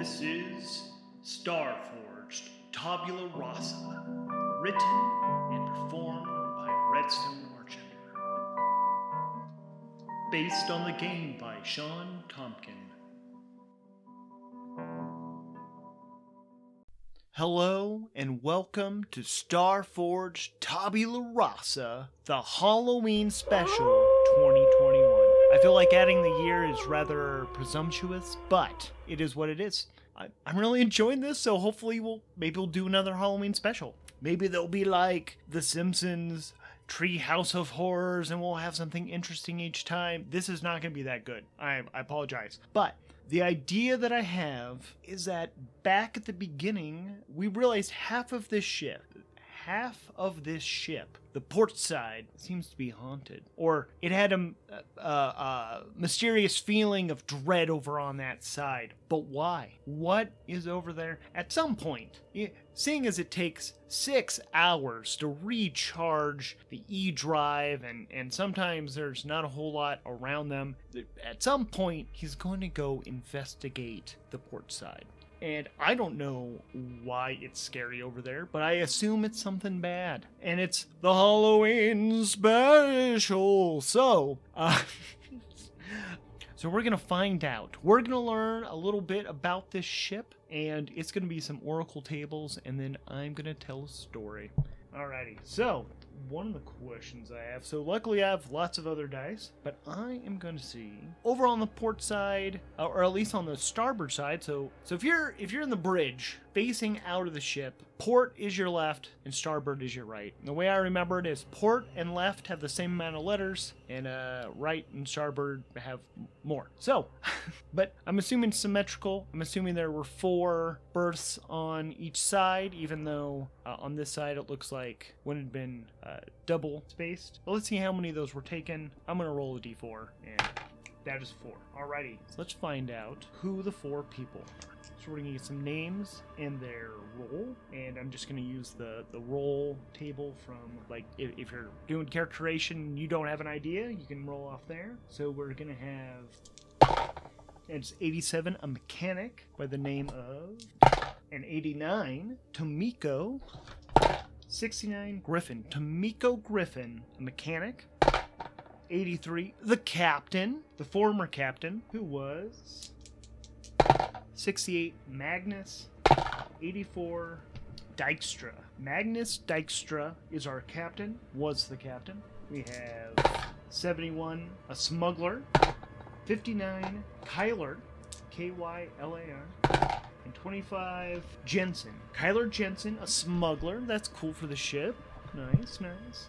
This is Starforged Tabula Rasa, written and performed by Redstone Argender. Based on the game by Shawn Tomkin. Hello and welcome to Starforged Tabula Rasa, the Halloween special 2021. I feel like adding the year is rather presumptuous, but it is what it is. I, I'm really enjoying this, so hopefully we'll maybe we'll do another Halloween special. Maybe there'll be like The Simpsons, Tree House of Horrors, and we'll have something interesting each time. This is not going to be that good. I, I apologize, but the idea that I have is that back at the beginning, we realized half of this ship, half of this ship, the port side, seems to be haunted. Or it had a, a, a uh, uh, uh, mysterious feeling of dread over on that side. But why? What is over there? At some point, seeing as it takes six hours to recharge the E drive, and, and sometimes there's not a whole lot around them, at some point, he's going to go investigate the port side. And I don't know why it's scary over there, but I assume it's something bad. And it's the Halloween special. So, uh, so we're going to find out. We're going to learn a little bit about this ship, and it's going to be some oracle tables, and then I'm going to tell a story. Alrighty, so one of the questions I have. So luckily I have lots of other dice, but I am going to see over on the port side, uh, or at least on the starboard side. So so if you're if you're in the bridge facing out of the ship, port is your left and starboard is your right. And the way I remember it is port and left have the same amount of letters, and uh, right and starboard have more. So, but I'm assuming symmetrical. I'm assuming there were four berths on each side, even though uh, on this side it looks like one had been uh, double spaced. But let's see how many of those were taken. I'm gonna roll a d4, and that is four. Alrighty, so let's find out who the four people are. So we're gonna get some names and their role, and I'm just gonna use the the role table from like if, if you're doing characterization, you don't have an idea, you can roll off there. So we're gonna have it's 87, a mechanic by the name of, and 89, Tomiko. 69, Griffin. Tomiko Griffin, a mechanic. 83, the captain, the former captain, who was 68, Magnus. 84, Dykstra. Magnus Dykstra is our captain, was the captain. We have 71, a smuggler. 59, Kyler, K Y L A R. And 25, Jensen. Kyler Jensen, a smuggler. That's cool for the ship. Nice, nice.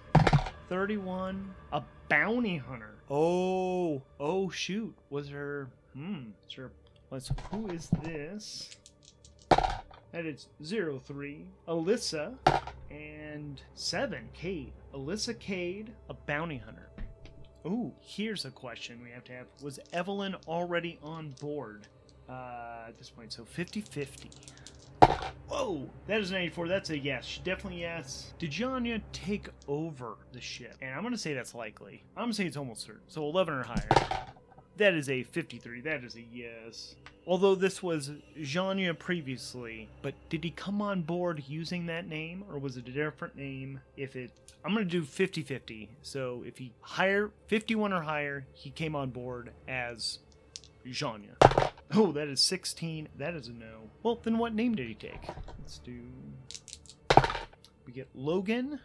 31, a bounty hunter. Oh, oh, shoot. Was her. Hmm. Is her. Let's. Who is this? That is 03, Alyssa, and 7, Cade. Alyssa Cade, a bounty hunter. Ooh, here's a question we have to have. Was Evelyn already on board uh, at this point? So 50 50. Whoa, that is an 84. That's a yes. Definitely yes. Did Janya take over the ship? And I'm going to say that's likely. I'm going to say it's almost certain. So 11 or higher. That is a 53. That is a yes. Although this was Janya previously, but did he come on board using that name or was it a different name? If it I'm going to do 50-50. So if he higher 51 or higher, he came on board as Janya. Oh, that is 16. That is a no. Well, then what name did he take? Let's do We get Logan.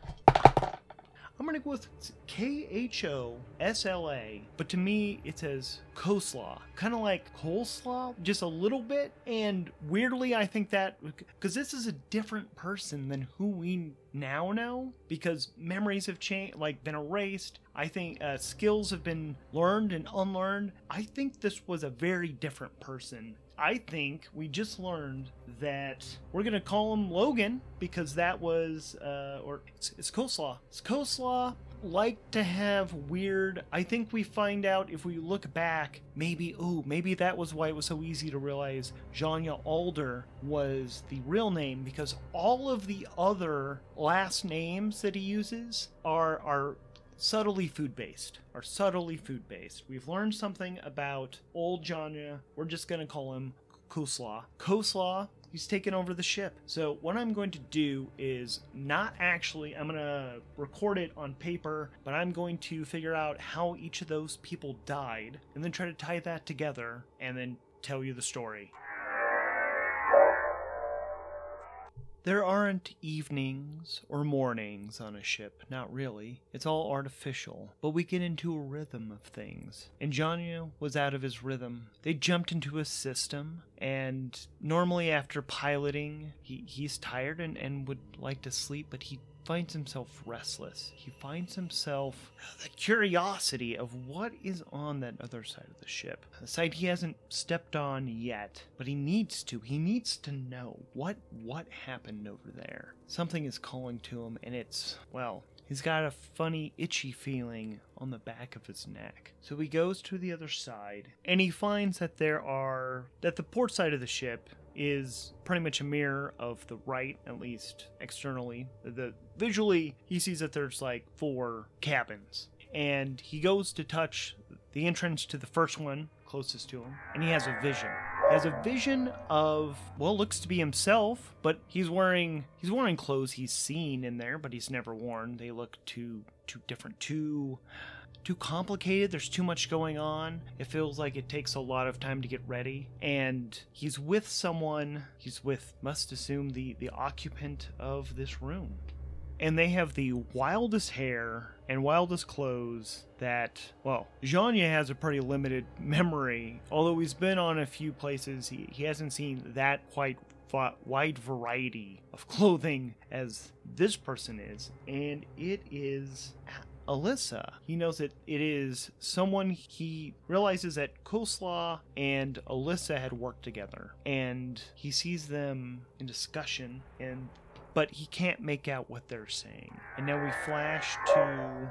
I'm gonna go with K H O S L A, but to me it says coleslaw, kind of like coleslaw, just a little bit. And weirdly, I think that because this is a different person than who we now know, because memories have changed, like been erased. I think uh, skills have been learned and unlearned. I think this was a very different person I think we just learned that we're gonna call him Logan because that was, uh, or it's, it's coleslaw. It's coleslaw like to have weird. I think we find out if we look back, maybe, oh, maybe that was why it was so easy to realize Janya Alder was the real name because all of the other last names that he uses are are subtly food based are subtly food based we've learned something about old Janya we're just going to call him Coleslaw. Coleslaw, he's taken over the ship. So what I'm going to do is not actually, I'm going to record it on paper, but I'm going to figure out how each of those people died and then try to tie that together and then tell you the story. There aren't evenings or mornings on a ship, not really. It's all artificial. But we get into a rhythm of things. And Janya was out of his rhythm. They jumped into a system, and normally after piloting, he, he's tired and, and would like to sleep, but he finds himself restless. He finds himself the curiosity of what is on that other side of the ship. The side he hasn't stepped on yet, but he needs to. He needs to know what what happened over there. Something is calling to him and it's well, He's got a funny, itchy feeling on the back of his neck. So he goes to the other side and he finds that there are, that the port side of the ship is pretty much a mirror of the right, at least externally. The visually, he sees that there's like four cabins, and he goes to touch the entrance to the first one closest to him, and he has a vision. He has a vision of well, looks to be himself, but he's wearing he's wearing clothes he's seen in there, but he's never worn. They look too too different, too too complicated. There's too much going on. It feels like it takes a lot of time to get ready. And he's with someone, he's with, must assume, the, the occupant of this room. And they have the wildest hair and wildest clothes that, well, Janya has a pretty limited memory. Although he's been on a few places, he, he hasn't seen that quite wide variety of clothing as this person is. And it is Alyssa. He knows that it is someone he realizes that Coleslaw and Alyssa had worked together, and he sees them in discussion and but he can't make out what they're saying. And now we flash to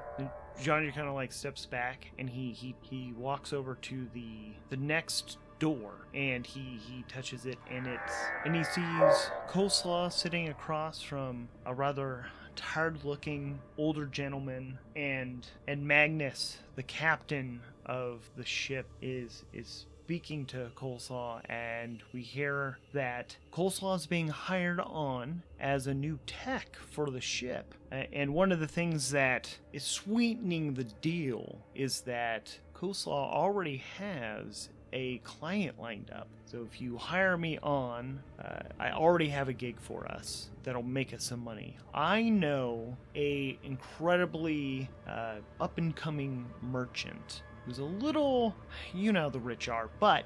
Johnny kind of like steps back and he he he walks over to the the next door and he he touches it and it's and he sees coleslaw sitting across from a rather tired looking older gentleman and and Magnus, the captain of the ship, is is speaking to Coleslaw, and we hear that Coleslaw is being hired on as a new tech for the ship. And one of the things that is sweetening the deal is that Coleslaw already has a client lined up. So if you hire me on, uh, I already have a gig for us that'll make us some money. I know a incredibly uh, up and coming merchant who's a little, you know, the rich are, but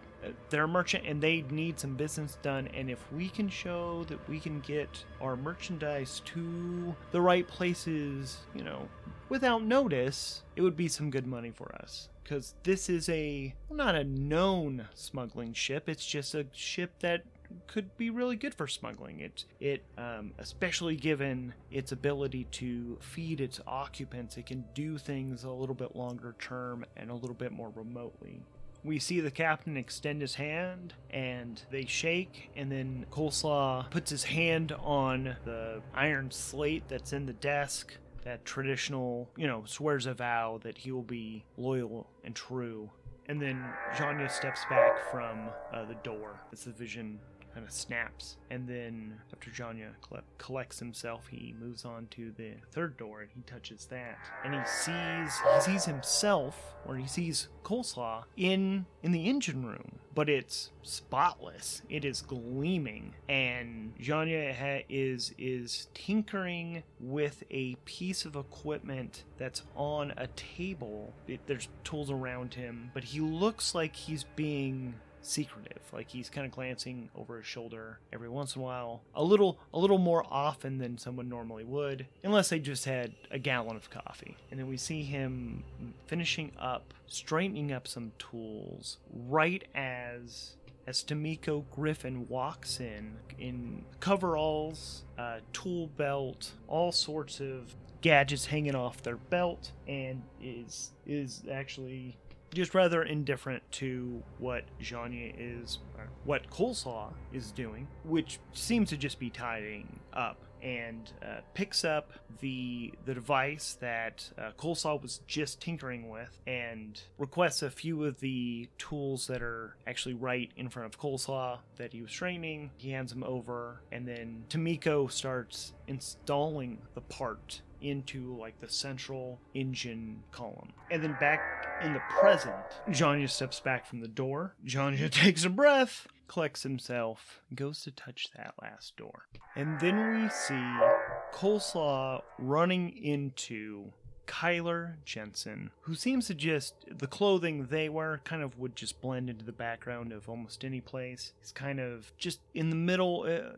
they're a merchant and they need some business done. And if we can show that we can get our merchandise to the right places, you know, without notice, it would be some good money for us because this is a well, not a known smuggling ship. It's just a ship that could be really good for smuggling. It it um, especially given its ability to feed its occupants, it can do things a little bit longer term and a little bit more remotely. We see the captain extend his hand and they shake, and then Coleslaw puts his hand on the iron slate that's in the desk that traditional, you know, swears a vow that he will be loyal and true. And then Janya steps back from uh, the door as the vision kind of snaps. And then after Janya collects himself, he moves on to the third door and he touches that. And he sees he sees himself, or he sees Coleslaw in in the engine room, but it's spotless. It is gleaming, and Janya ha- is is tinkering with a piece of equipment that's on a table. It, there's tools around him, but he looks like he's being secretive. Like he's kind of glancing over his shoulder every once in a while, a little a little more often than someone normally would, unless they just had a gallon of coffee. And then we see him finishing up, straightening up some tools right as as Griffin walks in in coveralls, uh, tool belt, all sorts of gadgets hanging off their belt, and is is actually just rather indifferent to what Janya is, what Coleslaw is doing, which seems to just be tidying up. and uh, picks up the the device that uh, Coleslaw was just tinkering with and requests a few of the tools that are actually right in front of Coleslaw that he was training. He hands them over, and then Tomiko starts installing the part into like the central engine column. And then back in the present, Janya steps back from the door. Janya takes a breath, collects himself, goes to touch that last door. And then we see Coleslaw running into Kyler Jensen, who seems to just the clothing they wear kind of would just blend into the background of almost any place. He's kind of just in the middle, uh,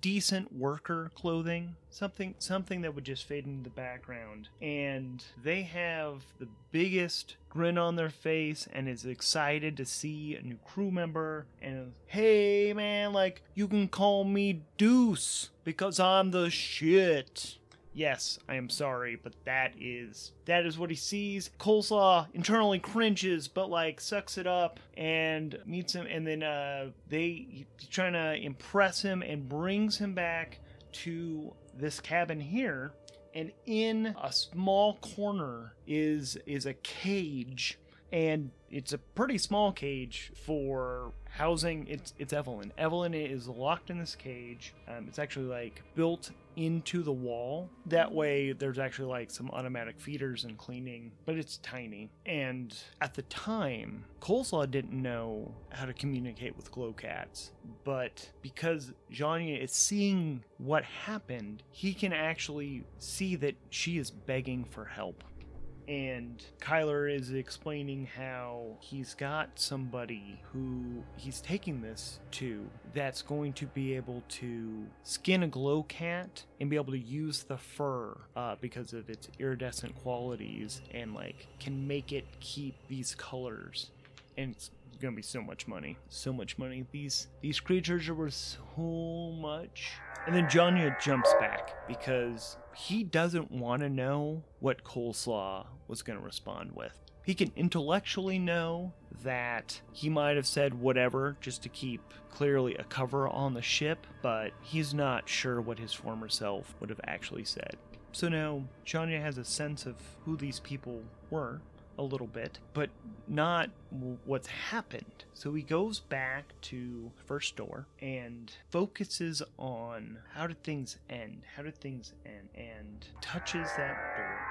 decent worker clothing, something something that would just fade into the background. And they have the biggest grin on their face and is excited to see a new crew member and hey man like you can call me Deuce because I'm the shit yes, I am sorry, but that is that is what he sees. Coleslaw internally cringes, but like sucks it up and meets him, and then uh, they trying to impress him and brings him back to this cabin here. And in a small corner is is a cage, and it's a pretty small cage for housing it's it's Evelyn. Evelyn is locked in this cage. Um, it's actually like built into the wall. That way, there's actually like some automatic feeders and cleaning, but it's tiny. And at the time, Coleslaw didn't know how to communicate with glowcats, but because Janya is seeing what happened, he can actually see that she is begging for help and Kyler is explaining how he's got somebody who he's taking this to that's going to be able to skin a glow cat and be able to use the fur uh, because of its iridescent qualities and like can make it keep these colors. And it's gonna be so much money. So much money. These these creatures are worth so much and then Janya jumps back because he doesn't want to know what Coleslaw was going to respond with. He can intellectually know that he might have said whatever just to keep clearly a cover on the ship, but he's not sure what his former self would have actually said. So now Janya has a sense of who these people were a little bit, but not what's happened. So he goes back to first door and focuses on how did things end? How did things end? And touches that door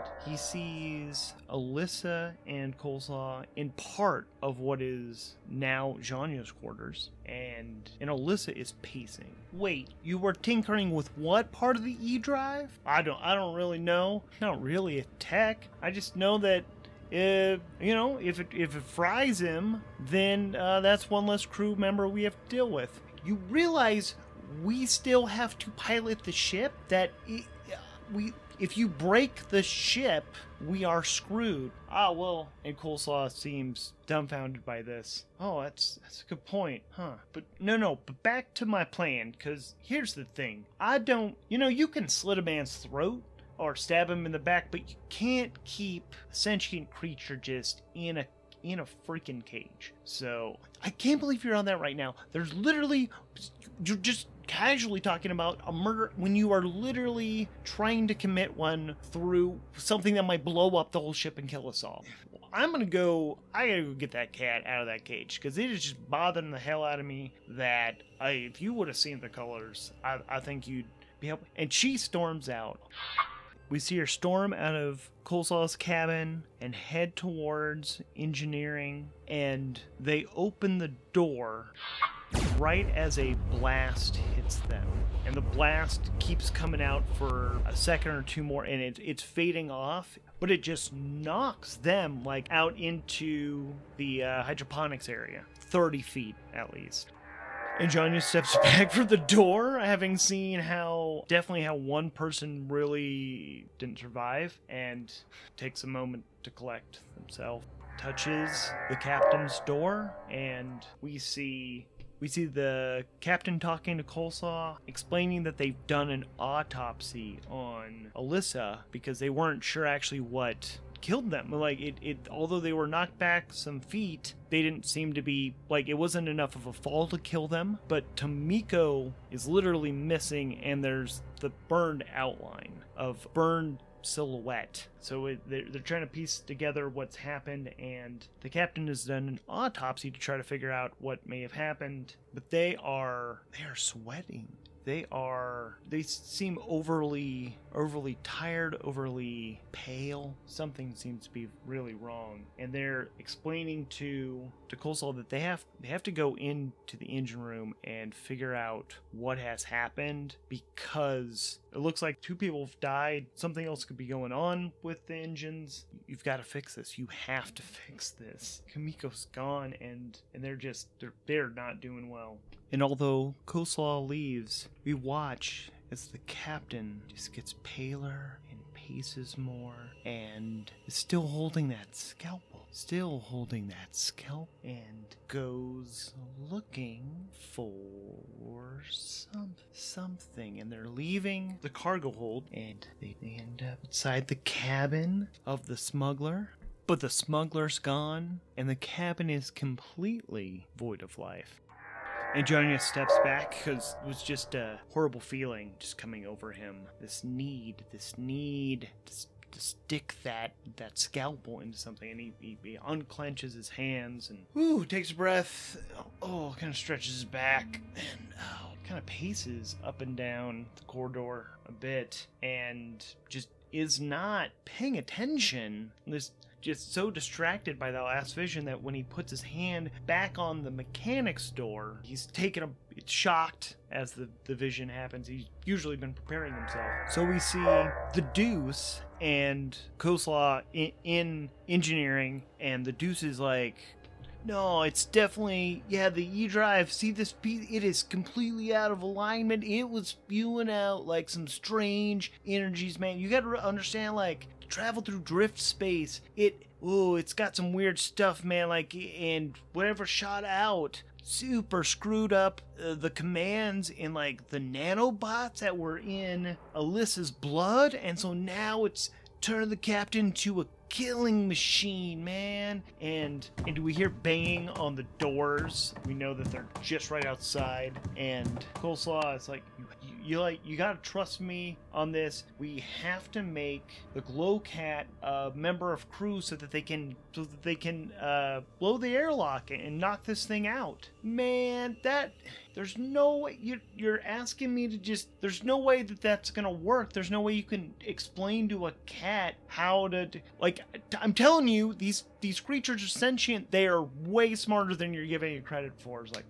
and he sees Alyssa and Coleslaw in part of what is now Janya's quarters. And and Alyssa is pacing. Wait, you were tinkering with what part of the E drive? I don't I don't really know. Not really a tech. I just know that if you know if it if it fries him, then uh, that's one less crew member we have to deal with. You realize we still have to pilot the ship. That it, we if you break the ship, we are screwed. Ah, well, and Coleslaw seems dumbfounded by this. Oh, that's that's a good point, huh? But no, no. But back to my plan, because here's the thing. I don't. You know, you can slit a man's throat or stab him in the back, but you can't keep a sentient creature just in a in a freaking cage. So I can't believe you're on that right now. There's literally you're just casually talking about a murder when you are literally trying to commit one through something that might blow up the whole ship and kill us all. I'm gonna go. I gotta go get that cat out of that cage because it is just bothering the hell out of me. That I, if you would have seen the colors, I, I think you'd be helping. And she storms out. We see her storm out of Coleslaw's cabin and head towards engineering, and they open the door right as a blast hits them. And the blast keeps coming out for a second or two more, and it, it's fading off, but it just knocks them like out into the uh, hydroponics area, 30 feet at least. And Janya steps back from the door, having seen how definitely how one person really didn't survive, and takes a moment to collect himself. Touches the captain's door, and we see we see the captain talking to Coleslaw, explaining that they've done an autopsy on Alyssa because they weren't sure actually what killed them. Like it, it although they were knocked back some feet, they didn't seem to be like it wasn't enough of a fall to kill them. But Tomiko is literally missing, and there's the burned outline of burned silhouette. So it, they're, they're trying to piece together what's happened, and the captain has done an autopsy to try to figure out what may have happened. But they are they are sweating. They are they seem overly overly tired, overly pale. Something seems to be really wrong, and they're explaining to to Coleslaw that they have they have to go into the engine room and figure out what has happened because it looks like two people have died. Something else could be going on with the engines. You've got to fix this. You have to fix this. Kamiko's gone, and and they're just they're they're not doing well. And although Coleslaw leaves, we watch as the captain just gets paler and paces more and is still holding that scalpel. Still holding that scalp and goes looking for some something. And they're leaving the cargo hold and they, they end up inside the cabin of the smuggler. But the smuggler's gone and the cabin is completely void of life. And Johnny steps back because it was just a horrible feeling just coming over him. This need, this need to, to stick that that scalpel into something, and he, he, he unclenches his hands and whoo, takes a breath. Oh, kind of stretches his back and oh, kind of paces up and down the corridor a bit, and just is not paying attention. This just so distracted by that last vision that when he puts his hand back on the mechanic's door, he's taken a shocked as the, the vision happens. He's usually been preparing himself. So we see the Deuce and Coleslaw in, in engineering, and the Deuce is like, no, it's definitely yeah. The E drive. See this? It is completely out of alignment. It was spewing out like some strange energies, man. You got to understand, like travel through drift space. It oh, it's got some weird stuff, man. Like and whatever shot out, super screwed up uh, the commands in like the nanobots that were in Alyssa's blood, and so now it's turned the captain to a killing machine, man. And and do we hear banging on the doors. We know that they're just right outside. And Coleslaw is like, you, you like you gotta trust me on this. We have to make the glow cat a member of crew so that they can so that they can uh, blow the airlock and knock this thing out. Man, that there's no way you, you're asking me to just. There's no way that that's gonna work. There's no way you can explain to a cat how to like. I'm telling you, these these creatures are sentient. They are way smarter than you're giving it credit for. It's like,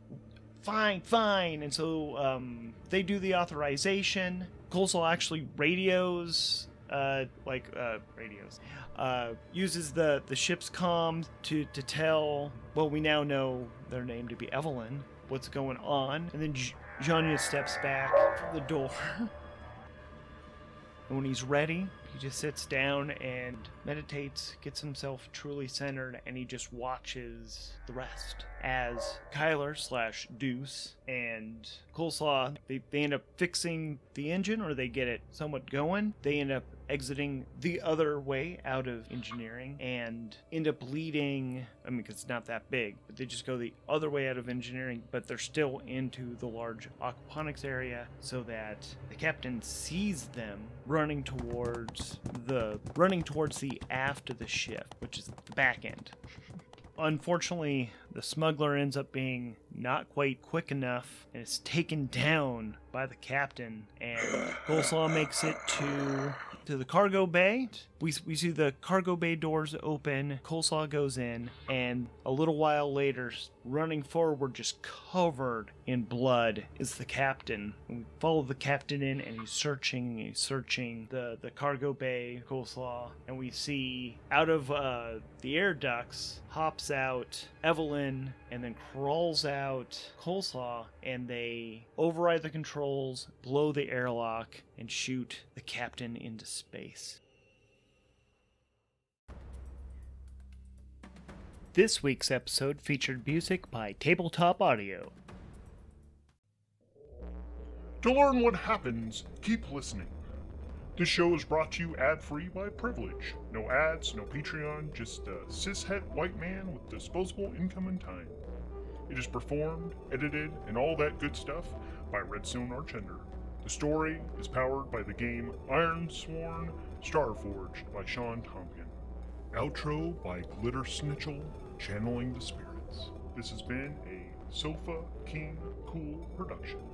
fine, fine. And so um, they do the authorization. Coleslaw actually radios, uh, like uh, radios, uh, uses the the ship's comms to to tell. Well, we now know their name to be Evelyn what's going on. And then Janya steps back from the door. and when he's ready, he just sits down and meditates, gets himself truly centered, and he just watches the rest as Kyler slash Deuce and Coleslaw they, they end up fixing the engine or they get it somewhat going. They end up exiting the other way out of engineering and end up leading. I mean, because it's not that big, but they just go the other way out of engineering, but they're still into the large aquaponics area so that the captain sees them running towards the running towards the aft of the ship, which is the back end. Unfortunately, the smuggler ends up being not quite quick enough and is taken down by the captain. And Coleslaw makes it to to the cargo bay. We, we see the cargo bay doors open. Coleslaw goes in, and a little while later, running forward, just covered in blood, is the captain. And we follow the captain in, and he's searching. He's searching the the cargo bay. Coleslaw, and we see out of uh, the air ducts hops out Evelyn, and then crawls out Coleslaw, and they override the controls, blow the airlock, and shoot the captain into space. This week's episode featured music by Tabletop Audio. To learn what happens, keep listening. This show is brought to you ad free by Privilege. No ads, no Patreon, just a cishet white man with disposable income and time. It is performed, edited, and all that good stuff by Redstone Archender. The story is powered by the game Ironsworn Starforged by Shawn Tomkin. Outro by Glitter Snitchel, channeling the spirits. This has been a Sofa King Cool production.